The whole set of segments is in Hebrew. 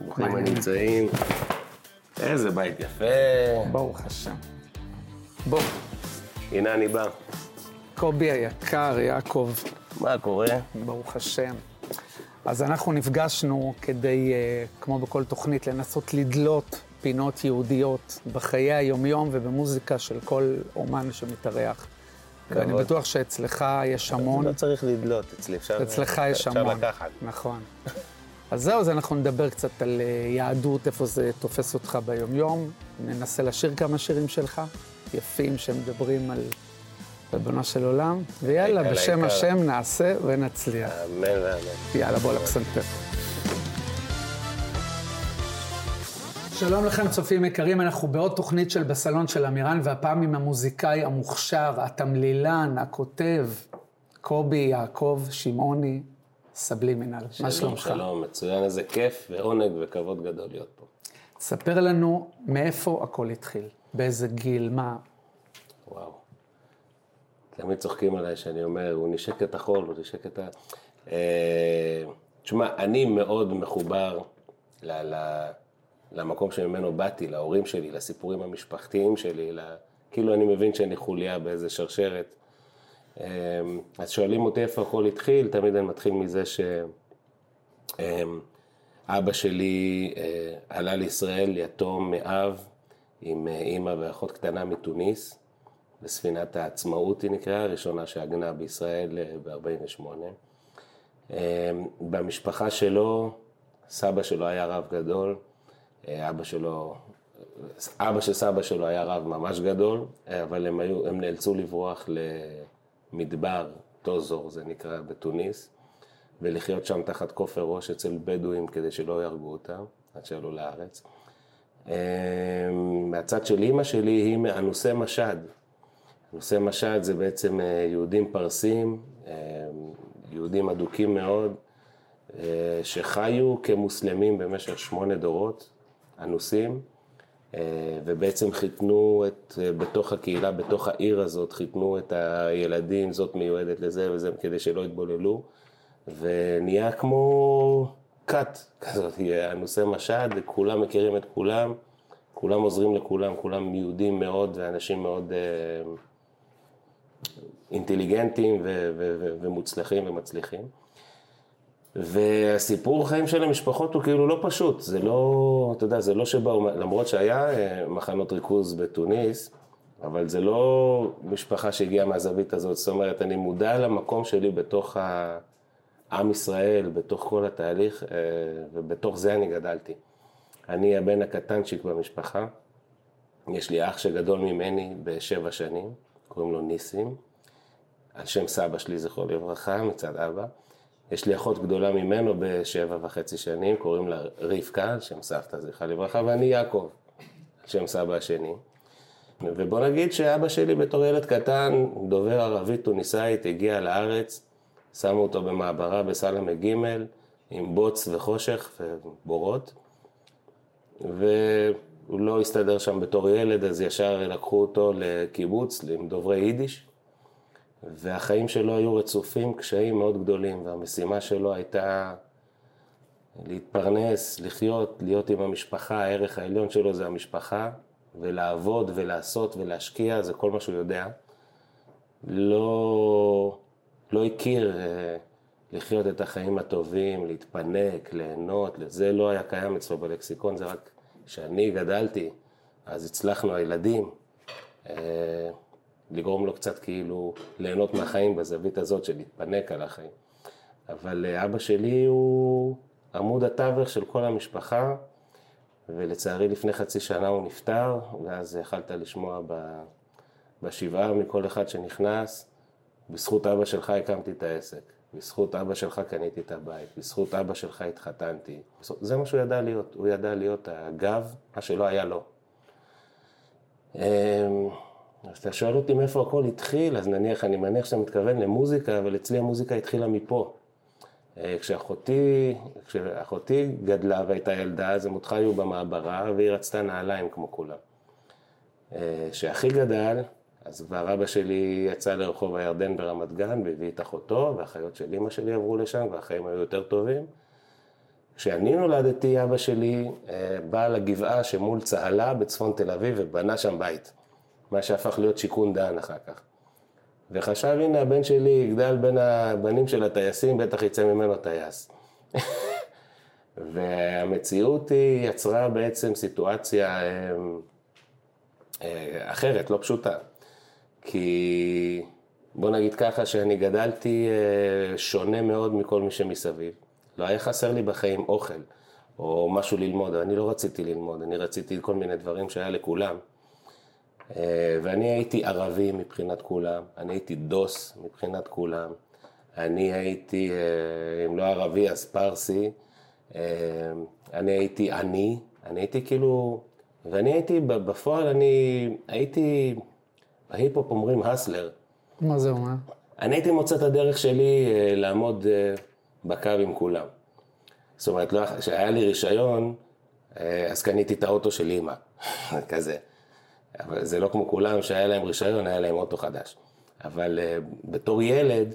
ברוכים? הנמצאים. איזה בית יפה. ברוך השם. בוא, הנה אני בא. קובי היקר, יעקב, מה קורה? ברוך השם. אז אנחנו נפגשנו כדי, אה, כמו בכל תוכנית, לנסות לדלות פינות יהודיות בחיי היומיום ובמוזיקה של כל אומן שמתארח. ואני. בטוח שאצלך יש המון. לא צריך לדלות, אצלי אפשר אצלך יש אפשר המון. לקחת. נכון. אז זהו, אז אנחנו נדבר קצת על אה, יהדות, איפה זה תופס אותך ביומיום. ננסה לשיר כמה שירים שלך, יפים, שמדברים על ריבונו של עולם. ויאללה, בשם. השם נעשה ונצליח. אמן ואמן. יאללה, בוא לפסנתר. שלום לכם, צופים יקרים, אנחנו בעוד תוכנית של בסלון של אמירן, והפעם עם המוזיקאי המוכשר, התמלילן, הכותב, קובי יעקב שמעוני, סבלימינל. מה שלומך? שלום, מצוין, איזה כיף ועונג וכבוד גדול להיות פה. ספר לנו מאיפה הכל התחיל, באיזה גיל, מה... וואו. תמיד צוחקים עליי שאני אומר, הוא נשק את החול, הוא נשק את ה... אה, תשמע, אני מאוד מחובר ל... ל... למקום שממנו באתי, להורים שלי, לסיפורים המשפחתיים שלי, ל... כאילו אני מבין שאני חוליה באיזה שרשרת. אה, אז שואלים אותי איפה הכל התחיל, תמיד אני מתחיל מזה ש... אה, אבא שלי אה, עלה לישראל יתום מאב עם אה, אימא ואחות קטנה מתוניס, בספינת העצמאות היא נקראה, הראשונה שעגנה בישראל ב-48. במשפחה שלו, סבא שלו היה רב גדול, אה, אבא שלו, אבא של סבא שלו היה רב ממש גדול, אה, אבל הם, היו, הם נאלצו לברוח למדבר, טוזור זה נקרא, בתוניס. ולחיות שם תחת כופר ראש אצל בדואים כדי שלא יהרגו אותם, עד שעלו לארץ. אמ, מהצד של אימא שלי היא מאנוסי משד. אנוסי משד זה בעצם אה, יהודים פרסים, אה, יהודים אדוקים מאוד, אה, שחיו כמוסלמים במשך שמונה דורות, אנוסים, ובעצם חיתנו את, אה, בתוך הקהילה, בתוך העיר הזאת, חיתנו את הילדים, זאת מיועדת לזה וזה, כדי שלא יתבוללו. ונהיה כמו כת כזאת, הנושא משד, כולם מכירים את כולם, כולם עוזרים לכולם, כולם יהודים מאוד ואנשים מאוד אה, אינטליגנטים ו- ו- ו- ומוצלחים ומצליחים. והסיפור חיים של המשפחות הוא כאילו לא פשוט, זה לא, אתה יודע, זה לא שבאו, למרות שהיה אה, מחנות ריכוז בתוניס, אבל זה לא משפחה שהגיעה מהזווית הזאת, זאת אומרת, אני מודע למקום שלי בתוך ה... עם ישראל, בתוך כל התהליך, אה, ובתוך זה אני גדלתי. אני הבן הקטנצ'יק במשפחה, יש לי אח שגדול ממני בשבע שנים, קוראים לו ניסים, על שם סבא שלי, זכרו לברכה, מצד אבא. יש לי אחות גדולה ממנו בשבע וחצי שנים, קוראים לה רבקה, על שם סבתא, זכרה לברכה, ואני יעקב, על שם סבא השני. ובוא נגיד שאבא שלי בתור ילד קטן, דובר ערבית טוניסאית, הגיע לארץ, שמו אותו במעברה בסלמה ג' עם בוץ וחושך ובורות, והוא לא הסתדר שם בתור ילד, אז ישר לקחו אותו לקיבוץ עם דוברי יידיש, והחיים שלו היו רצופים קשיים מאוד גדולים, והמשימה שלו הייתה להתפרנס, לחיות, להיות עם המשפחה, הערך העליון שלו זה המשפחה, ולעבוד ולעשות ולהשקיע, זה כל מה שהוא יודע. לא... לא הכיר אה, לחיות את החיים הטובים, להתפנק, ליהנות, זה לא היה קיים אצלו בלקסיקון, זה רק כשאני גדלתי, אז הצלחנו הילדים אה, לגרום לו קצת כאילו ליהנות מהחיים בזווית הזאת של להתפנק על החיים. אבל אה, אבא שלי הוא עמוד התווך של כל המשפחה, ולצערי לפני חצי שנה הוא נפטר, ואז יכלת לשמוע ב- בשבעה מכל אחד שנכנס. בזכות אבא שלך הקמתי את העסק, בזכות אבא שלך קניתי את הבית, בזכות אבא שלך התחתנתי. זה מה שהוא ידע להיות, הוא ידע להיות הגב, מה שלא היה לו. אז אתה שואל אותי מאיפה הכל התחיל, אז נניח, אני מניח שאתה מתכוון למוזיקה, אבל אצלי המוזיקה התחילה מפה. אה, כשאחותי, כשאחותי גדלה והייתה ילדה, אז הם אותך היו במעברה, והיא רצתה נעליים כמו כולם. אה, כשאחי גדל, אז כבר אבא שלי יצא לרחוב הירדן ברמת גן והביא את אחותו, והאחיות של אימא שלי עברו לשם, והחיים היו יותר טובים. כשאני נולדתי, אבא שלי אה, בא לגבעה שמול צהלה בצפון תל אביב ובנה שם בית. מה שהפך להיות שיכון דן אחר כך. וחשב, הנה הבן שלי יגדל בין הבנים של הטייסים, בטח יצא ממנו טייס. והמציאות היא יצרה בעצם סיטואציה אה, אה, אחרת, לא פשוטה. כי בוא נגיד ככה שאני גדלתי אה, שונה מאוד מכל מי שמסביב. לא היה חסר לי בחיים אוכל או משהו ללמוד, אני לא רציתי ללמוד, אני רציתי כל מיני דברים שהיה לכולם. ואני הייתי ערבי מבחינת כולם, אני הייתי דוס מבחינת כולם, אני הייתי, אם לא ערבי אז פרסי, אני הייתי עני, אני הייתי כאילו, ואני הייתי, בפועל אני הייתי, ההיפ-הופ אומרים הסלר. מה זה אומר? אני הייתי מוצא את הדרך שלי אה, לעמוד אה, בקו עם כולם. זאת אומרת, לא, כשהיה לי רישיון, אה, אז קניתי את האוטו של אימא, כזה. אבל זה לא כמו כולם שהיה להם רישיון, היה להם אוטו חדש. אבל בתור ילד,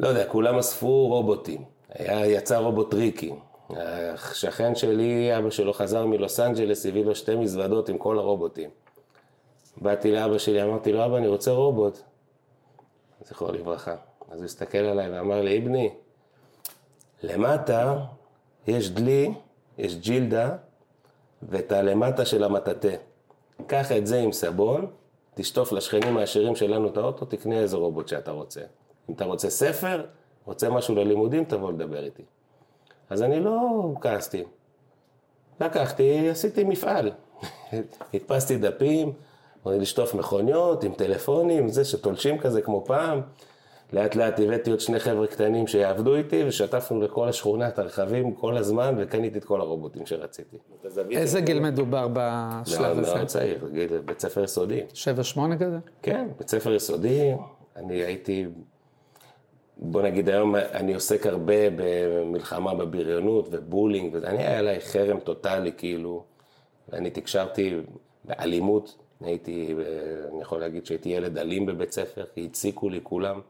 לא יודע, כולם אספו רובוטים. היה, יצא רובוט טריקי. השכן שלי, אבא שלו חזר מלוס אנג'לס, הביא לו שתי מזוודות עם כל הרובוטים. באתי לאבא שלי, אמרתי לו, אבא, אני רוצה רובוט. זכרו לברכה. אז הוא הסתכל עליי ואמר לי, אבני, למטה יש דלי, יש ג'ילדה, ואת הלמטה של המטאטה. קח את זה עם סבון, תשטוף לשכנים העשירים שלנו את האוטו, תקנה איזה רובוט שאתה רוצה. אם אתה רוצה ספר, רוצה משהו ללימודים, תבוא לדבר איתי. אז אני לא כעסתי. לקחתי, עשיתי מפעל. הדפסתי דפים, לשטוף מכוניות עם טלפונים, זה שתולשים כזה כמו פעם. לאט לאט הבאתי עוד שני חבר'ה קטנים שיעבדו איתי, ושטפנו לכל השכונה את הרכבים כל הזמן, וקניתי את כל הרובוטים שרציתי. איזה גיל מדובר בשלב הזה? מאוד צעיר, גיל בית ספר יסודי. שבע, שמונה כזה? כן, בית ספר יסודי, אני הייתי בוא נגיד היום אני עוסק הרבה במלחמה בבריונות ובולינג, ואני היה עליי חרם טוטאלי כאילו, ואני תקשרתי באלימות, הייתי, אני יכול להגיד שהייתי ילד אלים בבית ספר, כי הציקו לי כולם,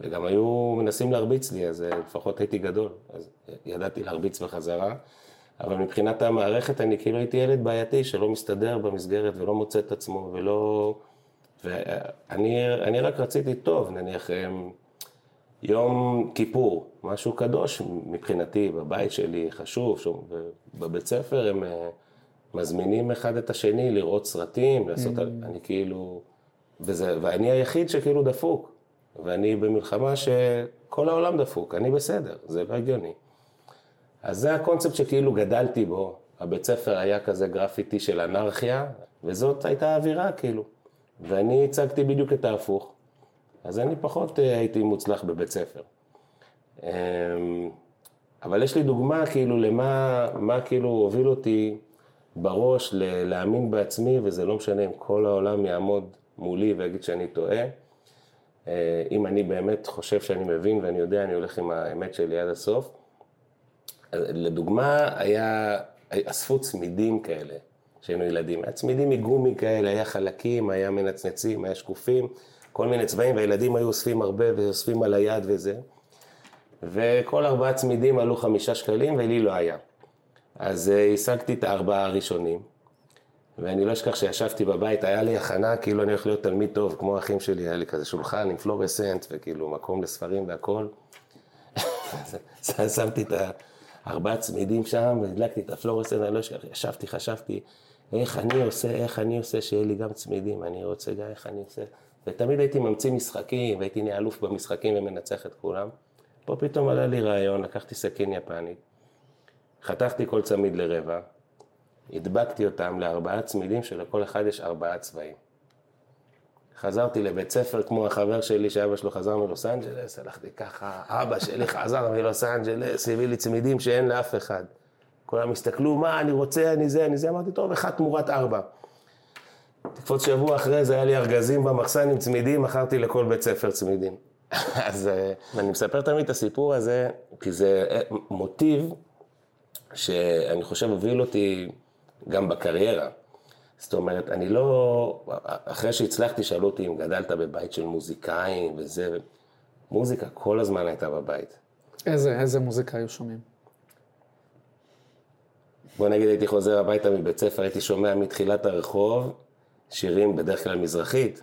וגם היו מנסים להרביץ לי, אז לפחות הייתי גדול, אז ידעתי להרביץ בחזרה, אבל מבחינת המערכת אני כאילו הייתי ילד בעייתי שלא מסתדר במסגרת ולא מוצא את עצמו ולא... ואני רק רציתי טוב, נניח... יום כיפור, משהו קדוש מבחינתי, בבית שלי, חשוב, שום, בבית ספר הם אה, מזמינים אחד את השני לראות סרטים, לעשות, mm-hmm. אני כאילו, וזה, ואני היחיד שכאילו דפוק, ואני במלחמה שכל העולם דפוק, אני בסדר, זה לא הגיוני. אז זה הקונספט שכאילו גדלתי בו, הבית ספר היה כזה גרפיטי של אנרכיה, וזאת הייתה האווירה כאילו, ואני הצגתי בדיוק את ההפוך. אז אני פחות אה, הייתי מוצלח בבית ספר. אמ, אבל יש לי דוגמה כאילו למה מה כאילו הוביל אותי בראש להאמין בעצמי, וזה לא משנה אם כל העולם יעמוד מולי ויגיד שאני טועה. אה, אם אני באמת חושב שאני מבין ואני יודע, אני הולך עם האמת שלי עד הסוף. לדוגמה, היה, אספו צמידים כאלה, כשהיינו ילדים. היה צמידים מגומי כאלה, היה חלקים, היה מנצנצים, היה שקופים. כל מיני צבעים, והילדים היו אוספים הרבה ואוספים על היד וזה. וכל ארבעה צמידים עלו חמישה שקלים, ולי לא היה. אז אה, השגתי את הארבעה הראשונים, ואני לא אשכח שישבתי בבית, היה לי הכנה כאילו אני הולך להיות תלמיד טוב, כמו האחים שלי, היה לי כזה שולחן עם פלורסנט, וכאילו מקום לספרים והכל. שמתי את הארבעה צמידים שם, והדלקתי את הפלורסנט, אני לא אשכח, ישבתי, חשבתי, איך אני עושה, איך אני עושה שיהיה לי גם צמידים, אני רוצה גם איך אני עושה. ותמיד הייתי ממציא משחקים, והייתי נהיה אלוף במשחקים ומנצח את כולם. פה פתאום עלה לי רעיון, לקחתי סכין יפנית, חתכתי כל צמיד לרבע, הדבקתי אותם לארבעה צמידים שלכל אחד יש ארבעה צבעים. חזרתי לבית ספר כמו החבר שלי שאבא שלו חזר מלוס אנג'לס, הלכתי ככה, אבא שלי חזר מלוס אנג'לס, הביא לי צמידים שאין לאף אחד. כולם הסתכלו, מה, אני רוצה, אני זה, אני זה, אמרתי, טוב, אחד תמורת ארבע. תקפוץ שבוע אחרי זה היה לי ארגזים במחסן עם צמידים, מכרתי לכל בית ספר צמידים. אז אה, אני מספר תמיד את הסיפור הזה, כי זה אה, מוטיב שאני חושב הוביל אותי גם בקריירה. זאת אומרת, אני לא... אחרי שהצלחתי, שאלו אותי אם גדלת בבית של מוזיקאים וזה, מוזיקה כל הזמן הייתה בבית. איזה, איזה מוזיקה היו שומעים? בוא נגיד הייתי חוזר הביתה מבית ספר, הייתי שומע מתחילת הרחוב שירים בדרך כלל מזרחית.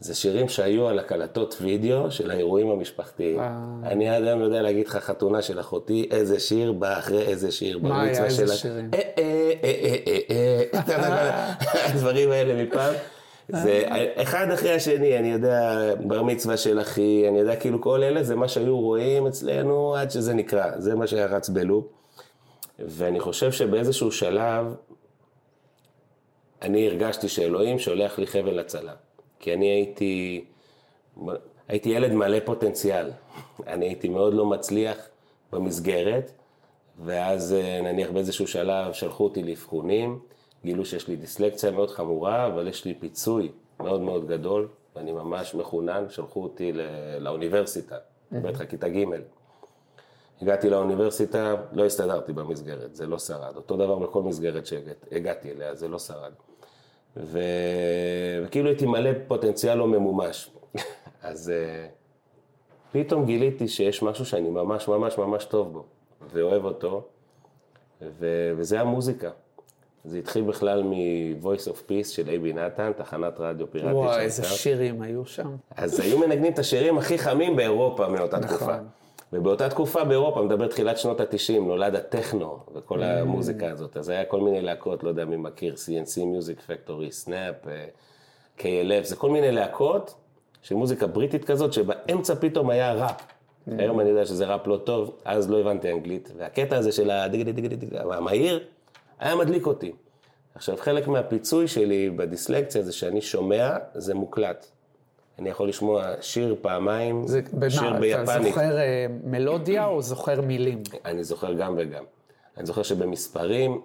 זה שירים שהיו על הקלטות וידאו של האירועים המשפחתיים. אני עד היום יודע להגיד לך חתונה של אחותי, איזה שיר בא אחרי איזה שיר. מה היה, במצווה איזה שלה. שירים? אה, אה, אה, הדברים האלה מפעם. זה אחד אחרי השני, אני יודע, בר מצווה של אחי, אני יודע, כאילו כל אלה זה מה שהיו רואים אצלנו עד שזה נקרא, זה מה שהיה רץ בלופ. ואני חושב שבאיזשהו שלב, אני הרגשתי שאלוהים שולח לי חבל הצלה. כי אני הייתי, הייתי ילד מלא פוטנציאל. אני הייתי מאוד לא מצליח במסגרת, ואז אה, נניח באיזשהו שלב שלחו אותי לאבחונים, גילו שיש לי דיסלקציה מאוד חמורה, אבל יש לי פיצוי מאוד מאוד גדול, ואני ממש מחונן, שלחו אותי לאוניברסיטה, בטח כיתה ג'. הגעתי לאוניברסיטה, לא הסתדרתי במסגרת, זה לא שרד. אותו דבר בכל מסגרת שהגעתי אליה, זה לא שרד. וכאילו הייתי מלא פוטנציאל לא ממומש. אז uh, פתאום גיליתי שיש משהו שאני ממש ממש ממש טוב בו, ואוהב אותו, ו... וזה המוזיקה. זה התחיל בכלל מ-voice of peace של אייבי נתן, תחנת רדיו פיראטית. וואי, איזה. שירים היו שם. אז היו מנגנים את השירים הכי חמים באירופה מאותה נכון. תקופה. ובאותה תקופה באירופה, מדבר תחילת שנות ה-90, נולד הטכנו וכל המוזיקה הזאת. אז היה כל מיני להקות, לא יודע מי מכיר, C&C Music Factory, Snap, KLF, זה כל מיני להקות של מוזיקה בריטית כזאת, שבאמצע פתאום היה ראפ. היום אני יודע שזה ראפ לא טוב, אז לא הבנתי אנגלית. והקטע הזה של הדיג דיג דיג דיג, המהיר, היה מדליק אותי. עכשיו, חלק מהפיצוי שלי בדיסלקציה זה שאני שומע, זה מוקלט. אני יכול לשמוע שיר פעמיים, זה, שיר במה, אתה ביפנית. זוכר אה, מלודיה או זוכר מילים? אני זוכר גם וגם. אני זוכר שבמספרים,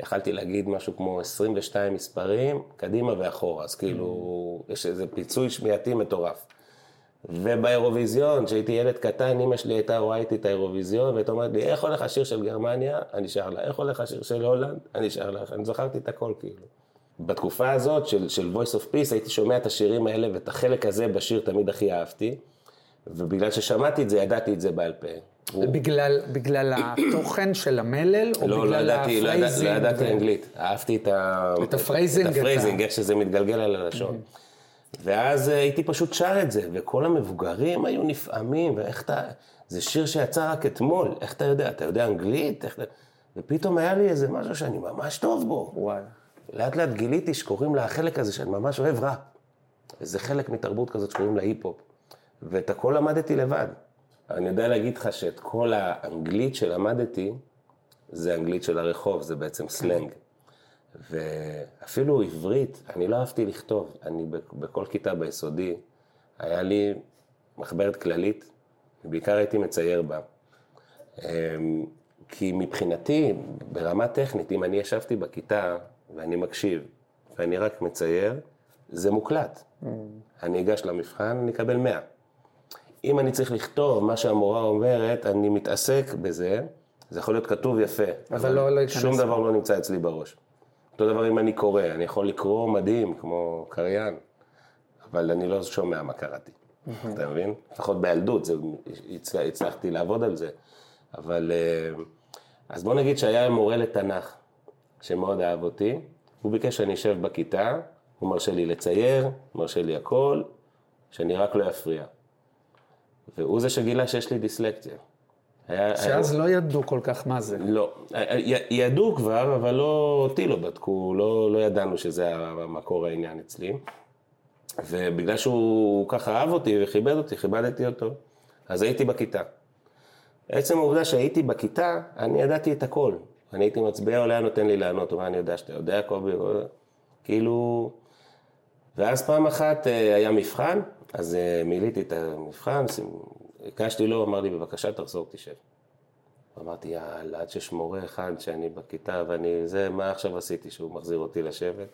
יכלתי להגיד משהו כמו 22 מספרים, קדימה ואחורה, אז כאילו, יש איזה פיצוי שמיעתי מטורף. ובאירוויזיון, כשהייתי ילד קטן, אמא שלי הייתה רואה איתי את האירוויזיון, והייתה אומרת לי, איך הולך השיר של גרמניה? אני שר לה, איך הולך השיר של הולנד? אני שר לה, אני זכרתי את הכל כאילו. בתקופה הזאת של, של Voice of Peace, הייתי שומע את השירים האלה, ואת החלק הזה בשיר תמיד הכי אהבתי, ובגלל ששמעתי את זה, ידעתי את זה בעל פה. בגלל, בגלל התוכן של המלל, או לא, לא בגלל ידעתי, לא, ידע, לא ה phrasing? ידעתי ו- אנגלית. אהבתי את, ה... את ה phrasing, את ה phrasing, איך שזה מתגלגל על הלשון. ואז אה, הייתי פשוט שר את זה, וכל המבוגרים היו נפעמים, ואיך אתה... זה שיר שיצא רק אתמול, איך אתה יודע? אתה יודע אנגלית? איך אתה... ופתאום היה לי איזה משהו שאני ממש טוב בו. וואי. לאט לאט גיליתי שקוראים לחלק הזה שאני ממש אוהב ראפ. וזה חלק מתרבות כזאת שקוראים לה היפ-הופ. ואת הכל למדתי לבד. אני יודע להגיד לך שאת כל האנגלית שלמדתי, זה אנגלית של הרחוב, זה בעצם סלנג. ואפילו עברית, אני לא אהבתי לכתוב. אני בכ- בכל כיתה ביסודי, היה לי מחברת כללית, ובעיקר הייתי מצייר בה. אמ, כי מבחינתי, ברמה טכנית, אם אני ישבתי בכיתה ואני מקשיב ואני רק מצייר, זה מוקלט. אני אגש למבחן, אני אקבל 100. אם אני צריך לכתוב מה שהמורה אומרת, אני מתעסק בזה, זה יכול להיות כתוב יפה. אבל לא- לא ייכנס שום בו. דבר לא נמצא אצלי בראש. אותו דבר אם אני קורא, אני יכול לקרוא מדהים, כמו קריין, אבל אני לא שומע מה קראתי. אתה מבין? לפחות בילדות, זה, הצל- הצלחתי לעבוד על זה. אבל, אה, אז בוא נגיד שהיה מורה לתנ"ך, שמאוד אהב אותי, הוא ביקש שאני אשב בכיתה, הוא מרשה לי לצייר, מרשה לי הכל, שאני רק לא אפריע. והוא זה שגילה שיש לי דיסלקציה. היה, שאז לא ידעו כל כך מה זה. לא, י- ידעו כבר, אבל לא, אותי לא בדקו, לא, לא ידענו שזה המקור העניין אצלי. ובגלל שהוא ככה אהב אותי וכיבד אותי, כיבדתי אותו, אז הייתי בכיתה. עצם העובדה שהייתי בכיתה, אני ידעתי את הכל. אני הייתי מצביע, אולי היה נותן לי לענות, הוא אמר, אני יודע שאתה יודע, קובי, כאילו... ואז פעם אחת אה, היה מבחן, אז אה, מילאתי את המבחן, הגשתי לו, אמר לי, בבקשה, תחזור, תשב. אמרתי, יאללה, עד שיש מורה אחד שאני בכיתה ואני, זה, מה עכשיו עשיתי שהוא מחזיר אותי לשבת?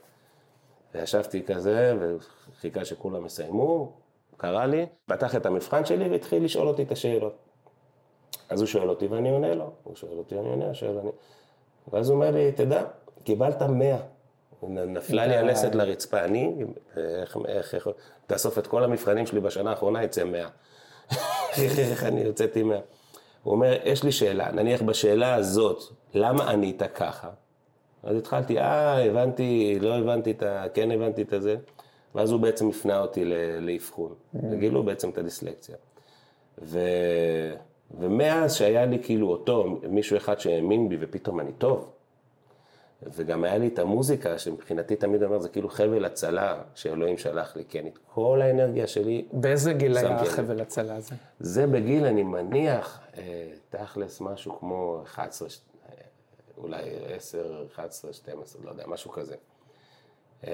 וישבתי כזה, וחיכה שכולם יסיימו, קרא לי, פתח את המבחן שלי והתחיל לשאול אותי את השאלות. אז הוא שואל אותי ואני עונה לו, הוא שואל אותי, אני עונה, שואל אני... ואז הוא אומר לי, תדע, קיבלת 100. נפלה לי הלסת לרצפה, אני, איך, איך, איך, תאסוף את כל המבחנים שלי בשנה האחרונה, יצא 100. איך אני הוצאתי 100? הוא אומר, יש לי שאלה, נניח בשאלה הזאת, למה ענית ככה? אז התחלתי, אה, הבנתי, לא הבנתי את ה... כן הבנתי את הזה. ואז הוא בעצם הפנה אותי לאבחון. וגילו בעצם את הדיסלקציה. ו... ומאז שהיה לי כאילו אותו, מישהו אחד שהאמין בי ופתאום אני טוב, וגם היה לי את המוזיקה, שמבחינתי תמיד אומר, זה כאילו חבל הצלה שאלוהים שלח לי, כן, את כל האנרגיה שלי. באיזה גיל היה. החבל הצלה הזה? זה בגיל, אני מניח, אה, תכלס משהו כמו 11, ש- אה, אולי 10, 11, 12, לא יודע, משהו כזה. אה,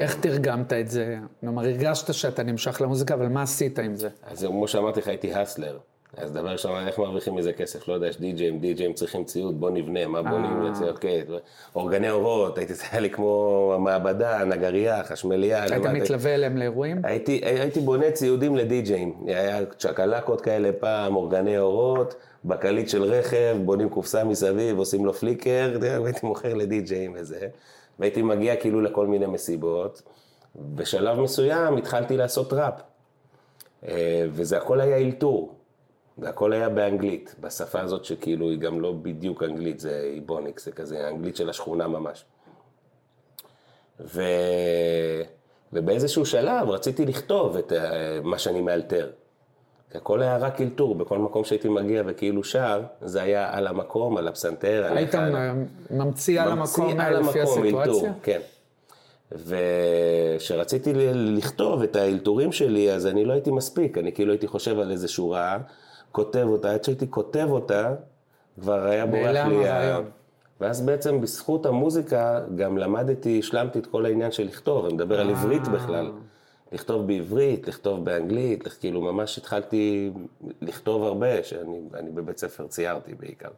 איך תרגמת את זה? כלומר, הרגשת שאתה נמשך למוזיקה, אבל מה עשית עם זה? אז כמו שאמרתי לך, הייתי הסלר. אז דבר ראשון, איך מרוויחים מזה כסף? לא יודע, יש די-ג'ים, די-ג'ים צריכים ציוד, בוא נבנה, מה בונים אה. לציוד, כן, אורגני אורות, הייתי, זה היה לי כמו המעבדה, נגרייה, חשמליה. היית. מתלווה אליהם לאירועים? הייתי, בונה ציודים לדי-ג'אים. היה צ'קלקות כאלה פעם, אורגני אורות, בקליט של רכב, בונים קופסה מסביב, עושים לו פליקר, והייתי מוכר לדי-ג'אים וזה. והייתי מגיע כאילו לכל מיני מסיבות. בשלב מסוים התחלתי לעשות ראפ. אה, וזה הכל היה אלתור. זה הכל היה באנגלית, בשפה הזאת שכאילו היא גם לא בדיוק אנגלית, זה איבוניק, זה כזה אנגלית של השכונה ממש. ו... ובאיזשהו שלב רציתי לכתוב את אה, מה שאני מאלתר. כי הכל היה רק אלתור, בכל מקום שהייתי מגיע וכאילו שר, זה היה על המקום, על הפסנתר, על היית ההיכל. ממציא על ממציא המקום על לפי המקום? אלתור, כן. וכשרציתי לכתוב את האלתורים שלי, אז אני לא הייתי מספיק, אני כאילו הייתי חושב על איזה שורה, כותב אותה, עד שהייתי כותב אותה, כבר היה בורח לי... ה-. ואז בעצם בזכות המוזיקה גם למדתי, השלמתי את כל העניין של לכתוב, אני מדבר על עברית אה. בכלל. לכתוב בעברית, לכתוב באנגלית, כאילו ממש התחלתי לכתוב הרבה, שאני אני בבית ספר ציירתי בעיקר.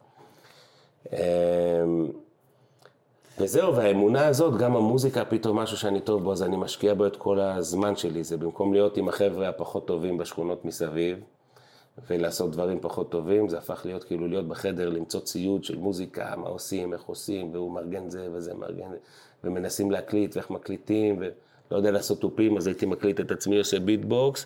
אמ, וזהו, והאמונה הזאת, גם המוזיקה פתאום משהו שאני טוב בו, אז אני משקיע בו את כל הזמן שלי. זה במקום להיות עם החבר'ה הפחות טובים בשכונות מסביב, ולעשות דברים פחות טובים, זה הפך להיות כאילו להיות בחדר, למצוא ציוד של מוזיקה, מה עושים, איך עושים, והוא מארגן זה וזה מארגן זה, ומנסים להקליט ואיך מקליטים, ולא יודע לעשות תופים, אז הייתי מקליט את עצמי עושה ביטבוקס,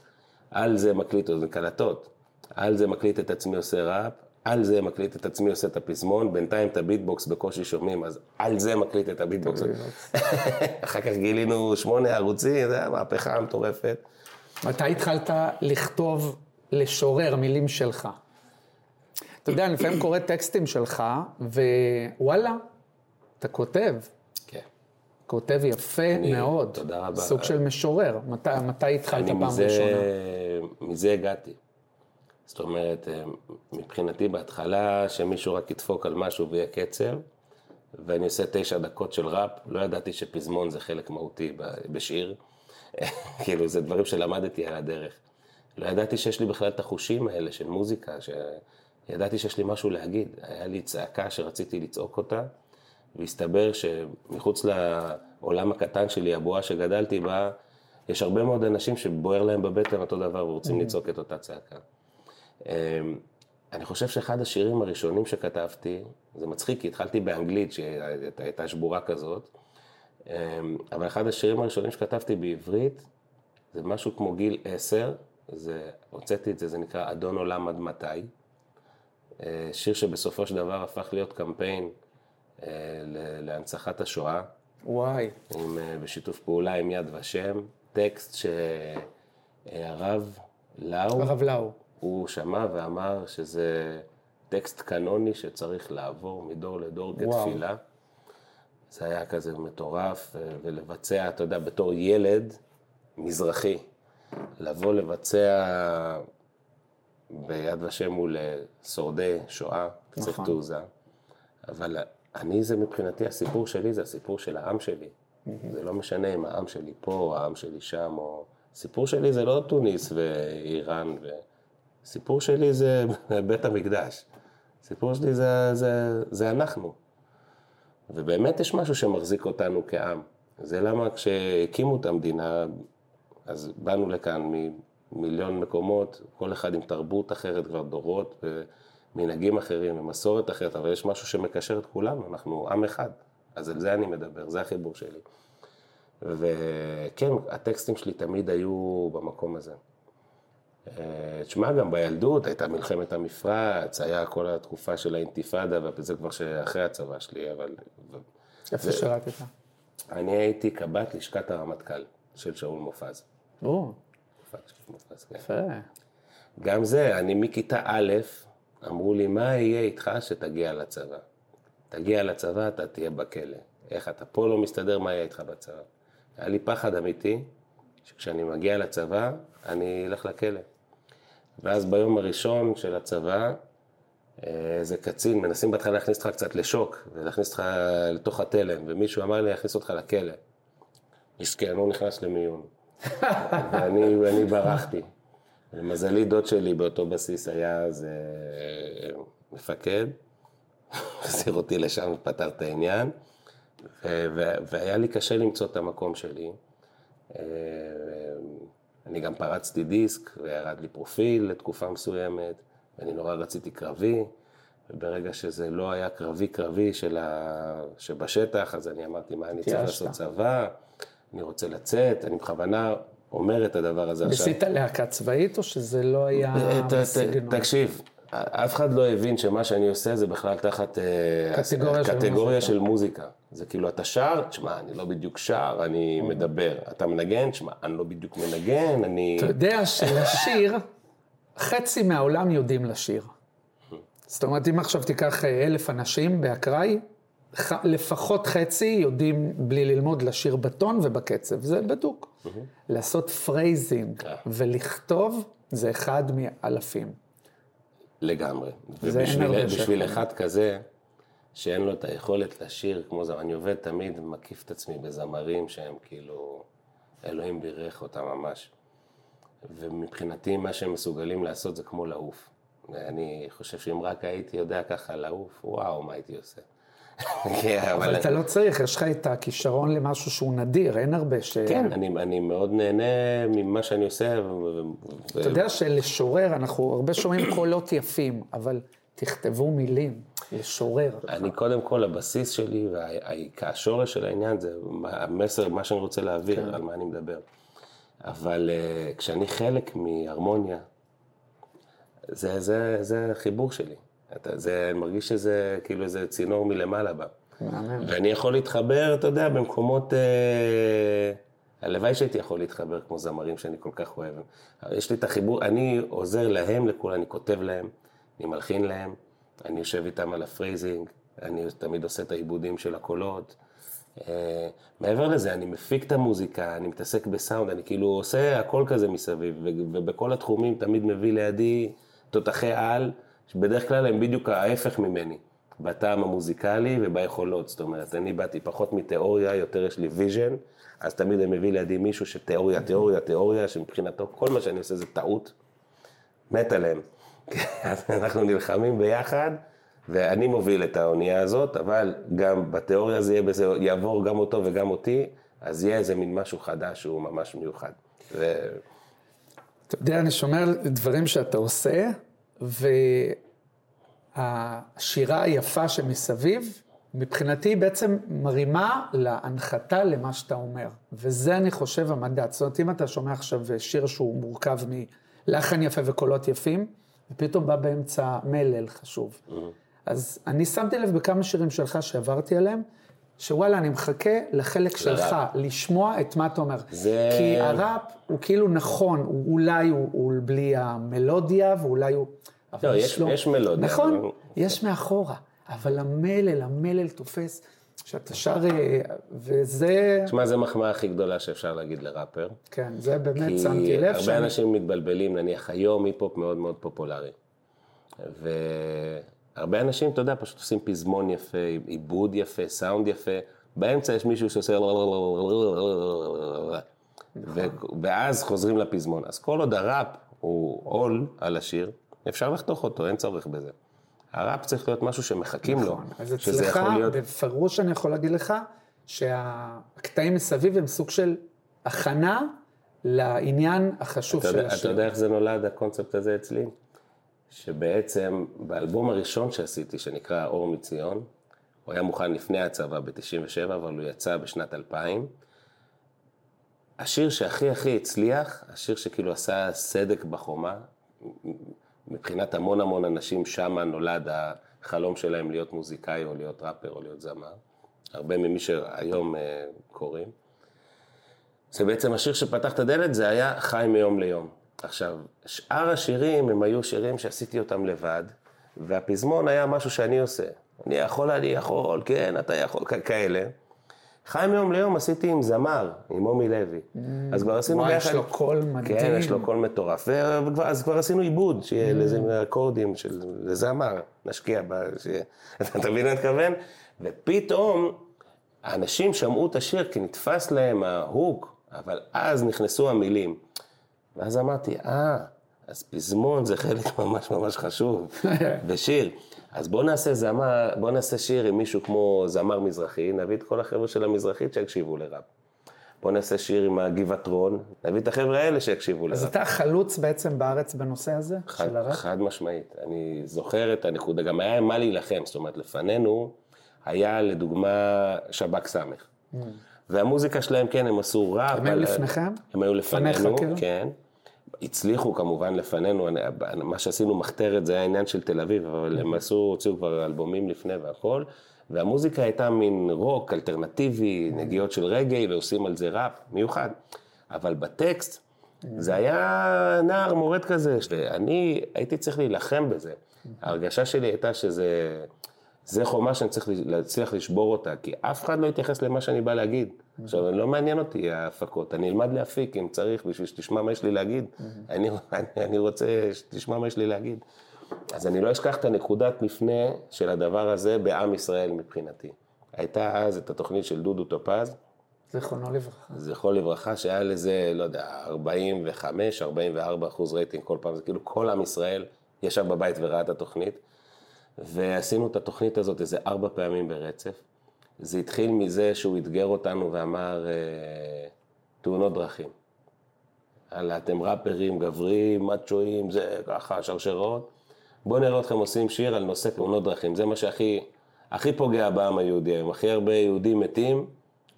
על זה מקליט, זה קלטות, על זה מקליט את עצמי עושה ראפ, על זה מקליט את עצמי עושה את הפזמון, בינתיים את הביטבוקס בקושי שומעים, אז על זה מקליט את הביטבוקס. אחר כך גילינו שמונה ערוצים, זה היה מהפכה מטורפת. מתי התחלת לכתוב, לשורר מילים שלך? אתה יודע, אני לפעמים קורא טקסטים שלך, ווואלה, אתה כותב, כן. כותב יפה מאוד. תודה רבה. סוג של משורר. מתי, מתי התחלת אני פעם מזה, ראשונה? מזה הגעתי. זאת אומרת, אה, מבחינתי בהתחלה שמישהו רק ידפוק על משהו ויהיה קצב, ואני עושה תשע דקות של ראפ, לא ידעתי שפזמון זה חלק מהותי בשיר. כאילו, זה דברים שלמדתי על הדרך. לא ידעתי שיש לי בכלל את החושים האלה של מוזיקה, שידעתי שיש לי משהו להגיד. היה לי צעקה שרציתי לצעוק אותה, והסתבר שמחוץ לעולם הקטן שלי, הבועה שגדלתי בה, יש הרבה מאוד אנשים שבוער להם בבטן אותו דבר ורוצים לצעוק את אותה צעקה. אמ, אני חושב שאחד השירים הראשונים שכתבתי, זה מצחיק, כי התחלתי באנגלית, שהייתה שבורה כזאת, אמ, אבל אחד השירים הראשונים שכתבתי בעברית, זה משהו כמו גיל עשר, זה, הוצאתי את זה, זה נקרא אדון עולם עד מתי. אה, שיר שבסופו של דבר הפך להיות קמפיין אה, להנצחת השואה, וואי, עם, אה, בשיתוף פעולה עם יד ושם, טקסט שהרב לאו, הרב לאו. הוא שמע ואמר שזה טקסט קנוני שצריך לעבור מדור לדור וואו. כתפילה. זה היה כזה מטורף, ולבצע, אתה יודע, בתור ילד מזרחי, לבוא לבצע ביד ושם מול אה, שורדי שואה, קצת נכון. תעוזה. אבל אני, זה מבחינתי, הסיפור שלי זה הסיפור של העם שלי. זה לא משנה אם העם שלי פה, או העם שלי שם, או... הסיפור שלי זה לא תוניס ואיראן, ו... הסיפור שלי זה בית המקדש. הסיפור שלי זה, זה, זה אנחנו. ובאמת יש משהו שמחזיק אותנו כעם. זה למה כשהקימו את המדינה, אז באנו לכאן ממיליון מקומות, כל אחד עם תרבות אחרת כבר דורות, ומנהגים אחרים, ומסורת אחרת, אבל יש משהו שמקשר את כולנו, אנחנו עם אחד. אז על זה אני מדבר, זה החיבור שלי. וכן, הטקסטים שלי תמיד היו במקום הזה. אה, תשמע, גם בילדות הייתה מלחמת המפרץ, היה כל התקופה של האינתיפאדה, וזה כבר שאחרי הצבא שלי, אבל... איפה שירתת? אני הייתי קב"ט לשכת הרמטכ"ל של שאול מופז. או, כן. יפה. גם זה, אני מכיתה א', אמרו לי, מה יהיה איתך שתגיע לצבא? תגיע לצבא, אתה תהיה בכלא. איך אתה פה לא מסתדר, מה יהיה איתך בצבא? היה לי פחד אמיתי, שכשאני מגיע לצבא, אני אלך לכלא. ואז ביום הראשון של הצבא, אה, איזה קצין, מנסים בהתחלה להכניס אותך קצת לשוק, ולהכניס אותך לתוך התלם, ומישהו אמר לי להכניס אותך לכלא. מסכן, הוא נכנס למיון. ואני, ואני ברחתי. למזלי, דוד שלי באותו בסיס היה אז מפקד, החזיר אותי לשם ופתר את העניין, ו- ו- והיה לי קשה למצוא את המקום שלי. אה, אני גם פרצתי דיסק וירד לי פרופיל לתקופה מסוימת, ואני נורא רציתי קרבי, וברגע שזה לא היה קרבי קרבי של ה... שבשטח, אז אני אמרתי, מה אני צריך. לעשות צבא, אני רוצה לצאת, אני בכוונה אומר את הדבר הזה עכשיו. ניסית להקה צבאית, או שזה לא היה אה, ת- בסגנון? תקשיב, אף אחד לא הבין שמה שאני עושה זה בכלל תחת אה, קטגוריה של קטגוריה מוזיקה. של מוזיקה. זה כאילו, אתה שר, תשמע, אני לא בדיוק שר, אני מדבר. אתה מנגן, תשמע, אני לא בדיוק מנגן, אני... אתה יודע שלשיר, חצי מהעולם יודעים לשיר. זאת אומרת, אם עכשיו תיקח אה, אלף אנשים באקראי, לפחות חצי יודעים בלי ללמוד לשיר בטון ובקצב, זה בדוק. לעשות phrasing אה. ולכתוב, זה אחד מאלפים. לגמרי. ובשביל בשביל. אחד כזה, שאין לו את היכולת לשיר כמו זה, אני עובד תמיד, מקיף את עצמי בזמרים שהם כאילו, אלוהים בירך אותם ממש. ומבחינתי מה שהם מסוגלים לעשות זה כמו לעוף. ואני חושב שאם רק הייתי יודע ככה לעוף, וואו, מה הייתי עושה. כן, אבל אתה לא צריך, יש לך את הכישרון למשהו שהוא נדיר, אין הרבה ש... כן, אני, מאוד נהנה ממה שאני עושה. אתה יודע שלשורר, אנחנו הרבה שומעים קולות יפים, אבל תכתבו מילים, לשורר. אני קודם כל, הבסיס שלי והשורש של העניין זה המסר, מה שאני רוצה להעביר, על מה אני מדבר. אבל אה, כשאני חלק מהרמוניה, זה החיבור שלי. אתה, זה, אני מרגיש שזה כאילו איזה צינור מלמעלה בא. ואני יכול להתחבר, אתה יודע, במקומות... אה, הלוואי שהייתי יכול להתחבר כמו זמרים שאני כל כך אוהב. יש לי את החיבור, אני עוזר להם, לכולם, אני כותב להם, אני מלחין להם, אני יושב איתם על ה phrasing, אני תמיד עושה את העיבודים של הקולות. אה, מעבר לזה, אני מפיק את המוזיקה, אני מתעסק בסאונד, אני כאילו עושה הכל כזה מסביב, ובכל התחומים תמיד מביא לידי תותחי על, שבדרך כלל הם בדיוק ההפך ממני, בטעם המוזיקלי וביכולות. זאת אומרת, אני באתי פחות מתיאוריה, יותר יש לי vision, אז תמיד הם מביא לידי מישהו שתיאוריה, תיאוריה, תיאוריה, שמבחינתו כל מה שאני עושה זה טעות, מת עליהם. אז אנחנו נלחמים ביחד, ואני מוביל את האונייה הזאת, אבל גם בתיאוריה זה יהיה בזה, יעבור גם אותו וגם אותי, אז יהיה איזה מין משהו חדש שהוא ממש מיוחד. ו... אתה יודע, אני שומע דברים שאתה עושה, והשירה היפה שמסביב, מבחינתי בעצם מרימה להנחתה למה שאתה אומר. וזה, אני חושב, המדע. זאת אומרת, אם אתה שומע עכשיו שיר שהוא מורכב מלחן יפה וקולות יפים, ופתאום בא באמצע מלל חשוב. אז אני שמתי לב בכמה שירים שלך שעברתי עליהם, שוואלה, אני מחכה לחלק שלך, לשמוע את מה אתה אומר. זה- כי הראפ הוא כאילו נכון, הוא, אולי הוא, הוא בלי המלודיה, ואולי הוא... לא, יש- יש מלודיה, נכון, אבל- יש מאחורה, אבל המלל, המלל תופס, שאתה שר, אה, וזה, תשמע, זו המחמאה הכי גדולה שאפשר להגיד לראפר. כן, זה באמת כי שמתי לב הרבה שאני... אנשים מתבלבלים, נניח היום היפ-הופ מאוד מאוד פופולרי. והרבה אנשים, אתה יודע, פשוט עושים פזמון יפה, עיבוד יפה, סאונד יפה. באמצע יש מישהו שעושה... ואז חוזרים לפזמון. אז כל עוד הראפ הוא עול על השיר, אפשר לחתוך אותו, אין צורך בזה. הראפ צריך להיות משהו שמחכים לו. נכון, אז שזה אצלך, יכול להיות... בפירוש אני יכול להגיד לך, שהקטעים מסביב הם סוג של הכנה לעניין החשוב של יודע, אתה השיר. יודע איך זה נולד, הקונספט הזה אצלי? שבעצם באלבום הראשון שעשיתי, שנקרא אור מציון, הוא היה מוכן לפני הצבא ב-97, אבל הוא יצא בשנת 2000. השיר שהכי הכי הצליח, השיר שכאילו עשה סדק בחומה, מבחינת המון המון אנשים, שמה נולד החלום שלהם להיות מוזיקאי או להיות ראפר או להיות זמר. הרבה ממי שהיום אה, קוראים. זה בעצם השיר שפתח את הדלת, זה היה חי מיום ליום. עכשיו, שאר השירים הם היו שירים שעשיתי אותם לבד, והפזמון היה משהו שאני עושה. אני יכול, אני יכול, כן, אתה יכול, כאלה. חי מיום ליום עשיתי עם זמר, עם מומי לוי. אז כבר עשינו ביחד... וואי, יש לו קול מדהים. כן, יש לו קול מטורף. אז כבר עשינו עיבוד, שיהיה לזה אקורדים של זמר, נשקיע ב... אתה מבין מה אני מתכוון? ופתאום, האנשים שמעו את השיר כי נתפס להם ה hook, אבל אז נכנסו המילים. ואז אמרתי, אה, אז פזמון זה חלק ממש ממש חשוב בשיר. אז בוא נעשה זמר, בוא נעשה שיר עם מישהו כמו זמר מזרחי, נביא את כל החבר'ה של המזרחית שיקשיבו לראפ. בוא נעשה שיר עם הגבעטרון, נביא את החבר'ה האלה שיקשיבו לראפ. אז אתה חלוץ בעצם בארץ בנושא הזה, חד, של הראפ? חד משמעית. אני זוכר את הנקודה, גם היה מה להילחם, זאת אומרת, לפנינו היה לדוגמה שב"כ סמך. Mm. והמוזיקה שלהם, כן, הם עשו ראפ. הם היו לפניכם? הם היו לפנינו, כאילו? כן. הצליחו כמובן לפנינו, מה שעשינו מחתרת זה היה עניין של תל אביב, אבל הם עשו, הוציאו כבר אלבומים לפני והכל, והמוזיקה הייתה מין רוק אלטרנטיבי, נגיעות של רגעי, ועושים על זה ראפ מיוחד. אבל בטקסט, זה היה נער מורד כזה, ואני הייתי צריך להילחם בזה. ההרגשה שלי הייתה שזה... זה חומה שאני צריך להצליח לשבור אותה, כי אף אחד לא יתייחס למה שאני בא להגיד. עכשיו, לא מעניין אותי ההפקות, אני אלמד להפיק אם צריך בשביל שתשמע מה יש לי להגיד. אני, אני, אני רוצה שתשמע מה יש לי להגיד. אז אני לא אשכח את הנקודת מפנה של הדבר הזה בעם ישראל מבחינתי. הייתה אז את התוכנית של דודו טופז. זיכרונו לברכה. זיכרונו לברכה, שהיה לזה, לא יודע, 45, 44 אחוז רייטינג כל פעם, זה כאילו כל עם ישראל ישב בבית וראה את התוכנית. ועשינו את התוכנית הזאת איזה ארבע פעמים ברצף. זה התחיל מזה שהוא אתגר אותנו ואמר, אה, תאונות דרכים. הלאה, אתם ראפרים, גברים, מאצ'ואים, זה ככה, שרשרות. בואו נראה אתכם עושים שיר על נושא תאונות דרכים. זה מה שהכי הכי פוגע בעם היהודי היום. הכי הרבה יהודים מתים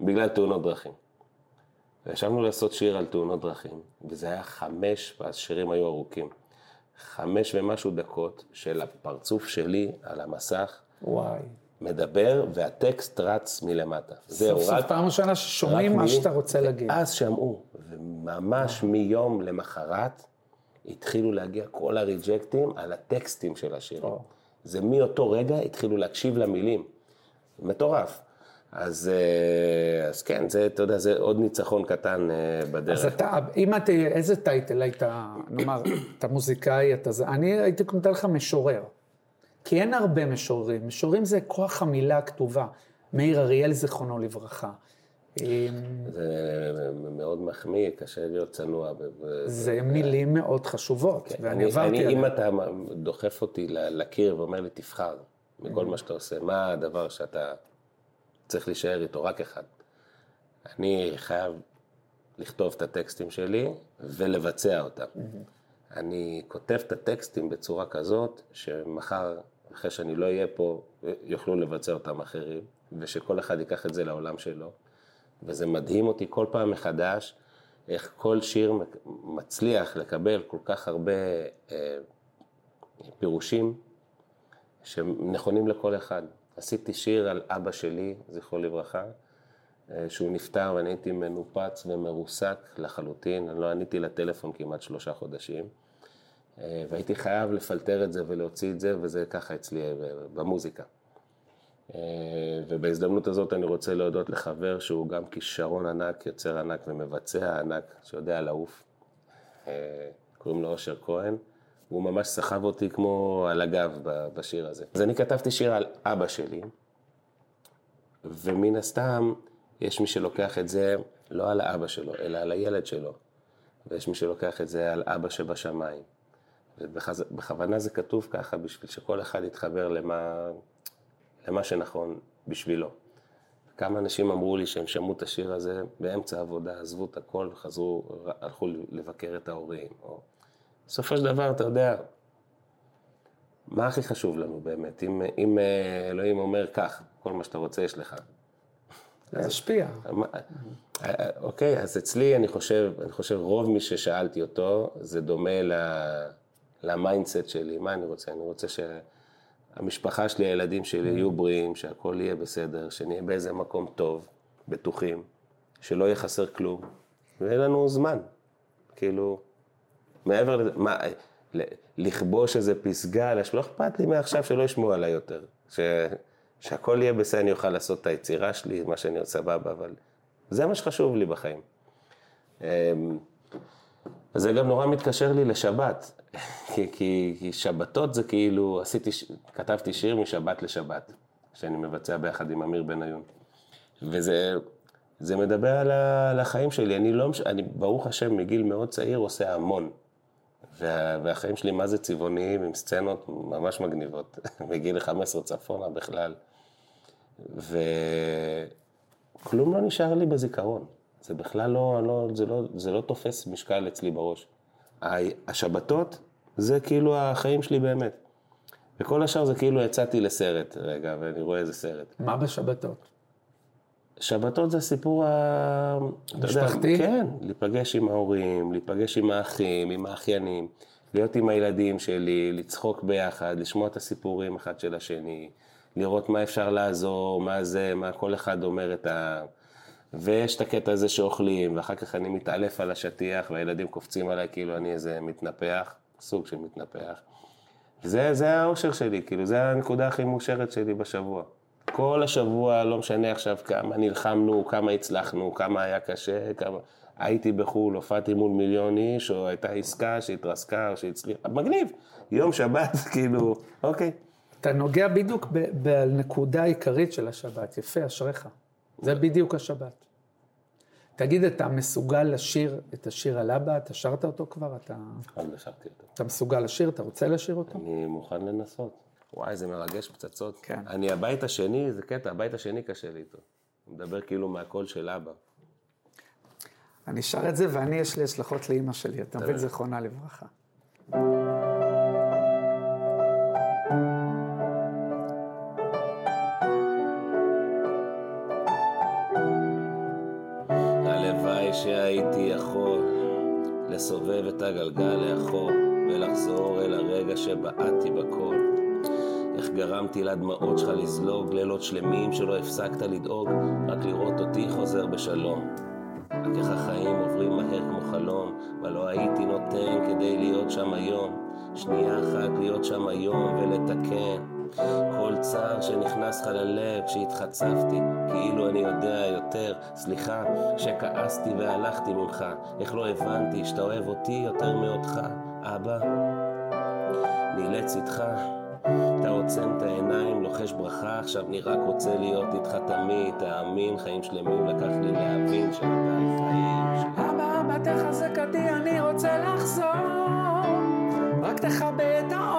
בגלל תאונות דרכים. וישבנו לעשות שיר על תאונות דרכים, וזה היה חמש, והשירים היו ארוכים. חמש ומשהו דקות של הפרצוף שלי על המסך. וואי. מדבר, והטקסט רץ מלמטה. זהו, רק... סוף פעם ראשונה ששומעים מה שאתה רוצה להגיד. אז שמעו, וממש מיום למחרת התחילו להגיע כל הריג'קטים על הטקסטים של השירים. זה מאותו רגע התחילו להקשיב למילים. מטורף. אז, אה, אז כן, זה, אתה יודע, זה עוד ניצחון קטן אה, בדרך. אז אתה, אם אתה, איזה טייטל היית, נאמר, אתה מוזיקאי, אתה זה, אני הייתי נותן לך משורר. כי אין הרבה משוררים, משוררים זה כוח המילה הכתובה. מאיר אריאל, זיכרונו לברכה. זה מאוד מחמיא, קשה להיות צנוע. זה מילים מאוד חשובות, כן, ואני עברתי עליהן. אם אתה דוחף אותי לקיר ואומר לי, תבחר מכל מה שאתה עושה, מה הדבר שאתה צריך להישאר איתו, רק אחד. אני חייב לכתוב את הטקסטים שלי ולבצע אותם. אני כותב את הטקסטים בצורה כזאת, שמחר, אחרי שאני לא אהיה פה, יוכלו לבצע אותם אחרים, ושכל אחד ייקח את זה לעולם שלו. וזה מדהים אותי כל פעם מחדש, איך כל שיר מצליח לקבל כל כך הרבה אה, פירושים שנכונים לכל אחד. עשיתי שיר על אבא שלי, זכרו לברכה, אה, שהוא נפטר ואני הייתי מנופץ ומרוסק לחלוטין, אני לא עניתי לטלפון כמעט שלושה חודשים, אה, והייתי חייב לפלטר את זה ולהוציא את זה, וזה ככה אצלי אה, במוזיקה. ובהזדמנות הזאת אני רוצה להודות לחבר שהוא גם כישרון ענק, יוצר ענק ומבצע ענק, שיודע לעוף. קוראים לו אושר כהן. הוא ממש סחב אותי כמו על הגב בשיר הזה. אז אני כתבתי שיר על אבא שלי, ומן הסתם יש מי שלוקח את זה לא על האבא שלו, אלא על הילד שלו. ויש מי שלוקח את זה על אבא שבשמיים. ובכוונה זה כתוב ככה בשביל שכל אחד יתחבר למה, למה שנכון בשבילו. כמה אנשים אמרו לי שהם שמעו את השיר הזה באמצע העבודה, עזבו את הכל וחזרו, הלכו לבקר את ההורים. או... בסופו של דבר, אתה יודע, מה הכי חשוב לנו באמת? אם, אם אה, אלוהים אומר כך, כל מה שאתה רוצה יש לך. להשפיע. אה, אוקיי, אז אצלי אני חושב, אני חושב רוב מי ששאלתי אותו, זה דומה ל mindset שלי, מה אני רוצה? אני רוצה שהמשפחה שלי, הילדים שלי יהיו בריאים, שהכל יהיה בסדר, שנהיה באיזה מקום טוב, בטוחים, שלא יהיה חסר כלום, ויהיה לנו זמן. כאילו, מעבר לזה, מה, לכבוש איזה פסגה, לא אכפת לי מעכשיו שלא ישמעו עליי יותר. ש... שהכל יהיה בסדר, אני אוכל לעשות את היצירה שלי, מה שאני עושה סבבה, אבל זה מה שחשוב לי בחיים. אמ, זה גם נורא מתקשר לי לשבת, כי, כי, כי שבתות זה כאילו, עשיתי, כתבתי שיר משבת לשבת, שאני מבצע ביחד עם אמיר בניון. וזה זה מדבר על, על החיים שלי, אני לא, אני ברוך השם מגיל מאוד צעיר עושה המון. וה, והחיים שלי מה זה צבעוניים עם סצנות ממש מגניבות, מגיל 15 צפונה בכלל. וכלום לא נשאר לי בזיכרון. זה בכלל לא, לא, זה לא, זה לא תופס משקל אצלי בראש. השבתות זה כאילו החיים שלי באמת. וכל השאר זה כאילו יצאתי לסרט רגע, ואני רואה איזה סרט. מה בשבתות? שבתות זה הסיפור ה... אתה יודע, משפחתי? כן, להיפגש עם ההורים, להיפגש עם האחים, עם האחיינים, להיות עם הילדים שלי, לצחוק ביחד, לשמוע את הסיפורים אחד של השני, לראות מה אפשר לעזור, מה זה, מה כל אחד אומר את ה... ויש את הקטע הזה שאוכלים, ואחר כך אני מתעלף על השטיח, והילדים קופצים עליי כאילו אני איזה מתנפח, סוג של מתנפח. זה, זה האושר שלי, כאילו, זה הנקודה הכי מאושרת שלי בשבוע. כל השבוע, לא משנה עכשיו כמה נלחמנו, כמה הצלחנו, כמה היה קשה, כמה... הייתי בחו"ל, הופעתי מול מיליון איש, או הייתה עסקה שהתרסקה, או שהצליחה, מגניב. יום שבת, כאילו, אוקיי. אתה נוגע בדיוק בנקודה העיקרית של השבת, יפה, אשריך. זה בדיוק השבת. תגיד, אתה מסוגל לשיר את השיר על אבא? אתה שרת אותו כבר? אתה, אז נשארתי אותו. אתה מסוגל לשיר? אתה רוצה לשיר אותו? אני מוכן לנסות. וואי, זה מרגש פצצות. כן. אני הבית השני, זה קטע, הבית השני קשה לי איתו. הוא מדבר כאילו מהקול של אבא. אני שר את זה, ואני, יש לי השלכות לאימא שלי, אתה מבין? זיכרונה לברכה. הלוואי שהייתי יכול לסובב את הגלגל לאחור ולחזור אל הרגע שבעטתי בכל. איך גרמתי לדמעות שלך לזלוג לילות שלמים שלא הפסקת לדאוג, רק לראות אותי חוזר בשלום. רק איך החיים עוברים מהר כמו חלום, ולא הייתי נותן כדי להיות שם היום. שנייה אחת להיות שם היום ולתקן. כל צער שנכנס לך ללב כשהתחצפתי, כאילו אני יודע יותר. סליחה שכעסתי והלכתי ממך, איך לא הבנתי שאתה אוהב אותי יותר מאותך, אבא. נילץ איתך, אתה עוצם את העיניים, לוחש ברכה, עכשיו אני רק רוצה להיות איתך תמיד, תאמין, חיים שלמים לקח לי להבין שאתה החיים שלי. אבא, אבא, תחזק אותי, אני רוצה לחזור. רק תכבה את האור.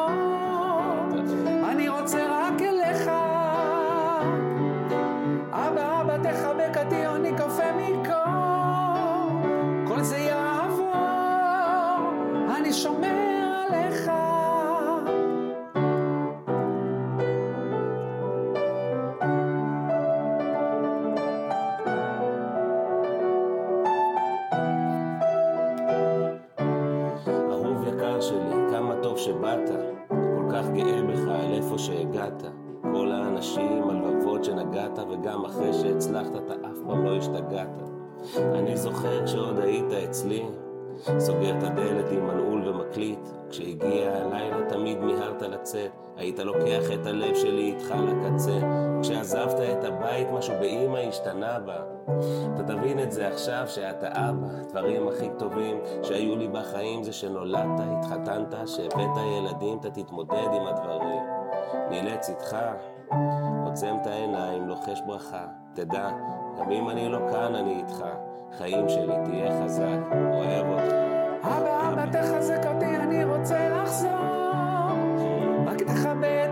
שהגעת. כל האנשים, הלבבות שנגעת, וגם אחרי שהצלחת, אתה אף פעם לא השתגעת. אני זוכר כשעוד היית אצלי, סוגר את הדלת עם מנעול ומקליט. כשהגיע הלילה תמיד מיהרת לצאת, היית לוקח את הלב שלי איתך לקצה. כשעזבת את הבית, משהו באימא השתנה בה. אתה תבין את זה עכשיו שאתה אבא, הדברים הכי טובים שהיו לי בחיים זה שנולדת, התחתנת, שהבאת ילדים, אתה תתמודד עם הדברים. איתך, עוצם את העיניים, לוחש ברכה, תדע, גם אם אני לא כאן, אני איתך. חיים שלי, תהיה חזק, אוהב אותך. אבא, אבא, תחזק אותי, אני רוצה לחזור. רק תכבה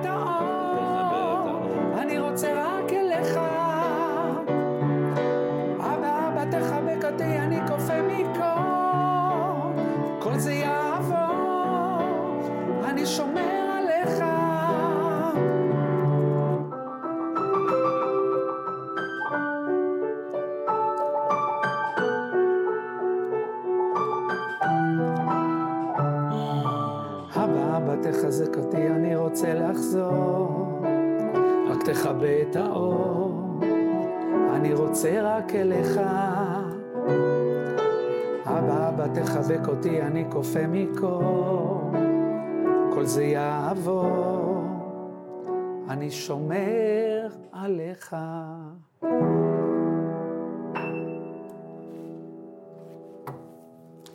את האור, אני רוצה רק אליך. אבא, אבא תחבק אותי, אני כופה מקור. כל זה יעבור, אני שומר עליך.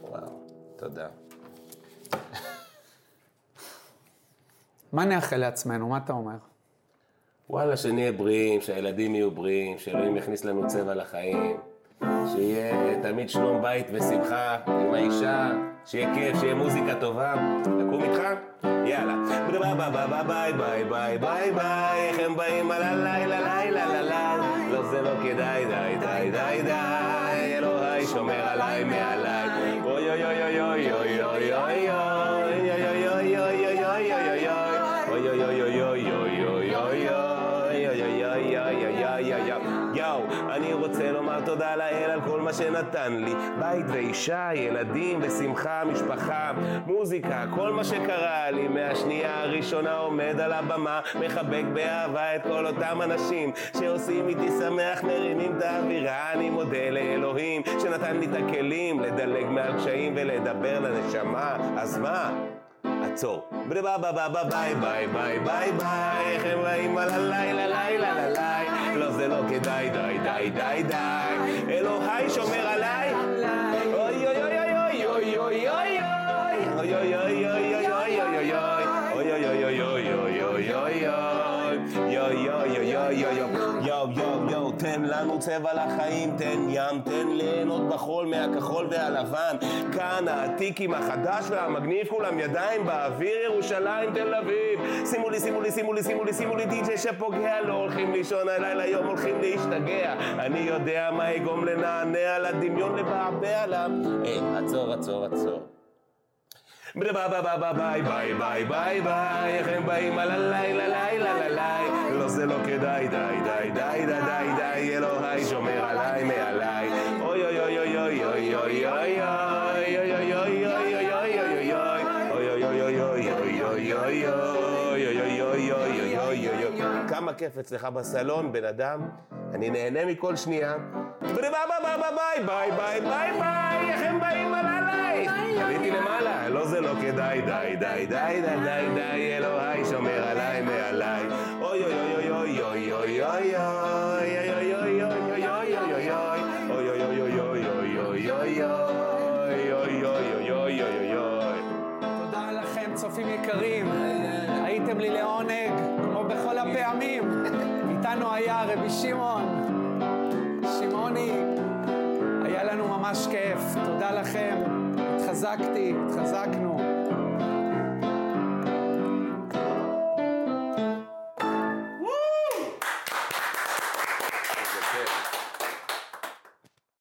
וואו, תודה. מה נאחל לעצמנו? מה אתה אומר? וואלה, שנהיה בריאים, שהילדים יהיו בריאים, שאלוהים יכניס לנו צבע לחיים, שיהיה תמיד שלום בית ושמחה עם האישה, שיהיה כיף, שיהיה מוזיקה טובה. לקום איתך? יאללה. ביי ביי ביי ביי ביי איך הם באים? על הלילה לילה לילה לא זה לא כדאי די די די די. אלוהי שומר עליי מה שנתן לי. בית ואישה, ילדים ושמחה, משפחה, מוזיקה, כל מה שקרה לי. מהשנייה הראשונה עומד על הבמה מחבק באהבה את כל אותם אנשים שעושים איתי שמח, מרימים את האווירה. אני מודה לאלוהים שנתן לי את הכלים לדלג מעל קשיים ולדבר לנשמה. אז מה? עצור. ביי ביי ביי ביי ביי ביי ביי. איך הם באים על הלילה לילה לילה לא זה לא כדאי די די די די אלוהי שומר עליי לנו צבע לחיים תן ים תן ליהנות בחול מהכחול והלבן. כאן העתיקים החדש והמגניב כולם ידיים באוויר ירושלים תל אביב. שימו לי שימו לי שימו לי שימו לי שימו לי די.ג'יי שפוגע לא הולכים לישון הלילה יום הולכים להשתגע. אני יודע מה יגרום לנענע לדמיון לבעבע לה היי עצור עצור עצור. ביי ביי ביי ביי ביי ביי ביי. איך הם באים? על הלילה לילה לילה לא זה לא כדאי די די די די די די אלוהי שומר עליי מעליי אוי אוי אוי אוי אוי אוי אוי אוי כמה כיף אצלך בסלון, בן אדם, אני נהנה מכל שנייה. ביי ביי ביי ביי ביי ביי ביי איך הם באים עליי? עליתי למעלה, לא זה לא כדאי, די די די די די די אלוהי שומר עליי מעליי. אוי אוי אוי אוי אוי אוי אוי אוי לי לעונג, כמו בכל הפעמים. איתנו היה רבי שמעון, שמעוני. היה לנו ממש כיף. תודה לכם. התחזקתי, התחזקנו.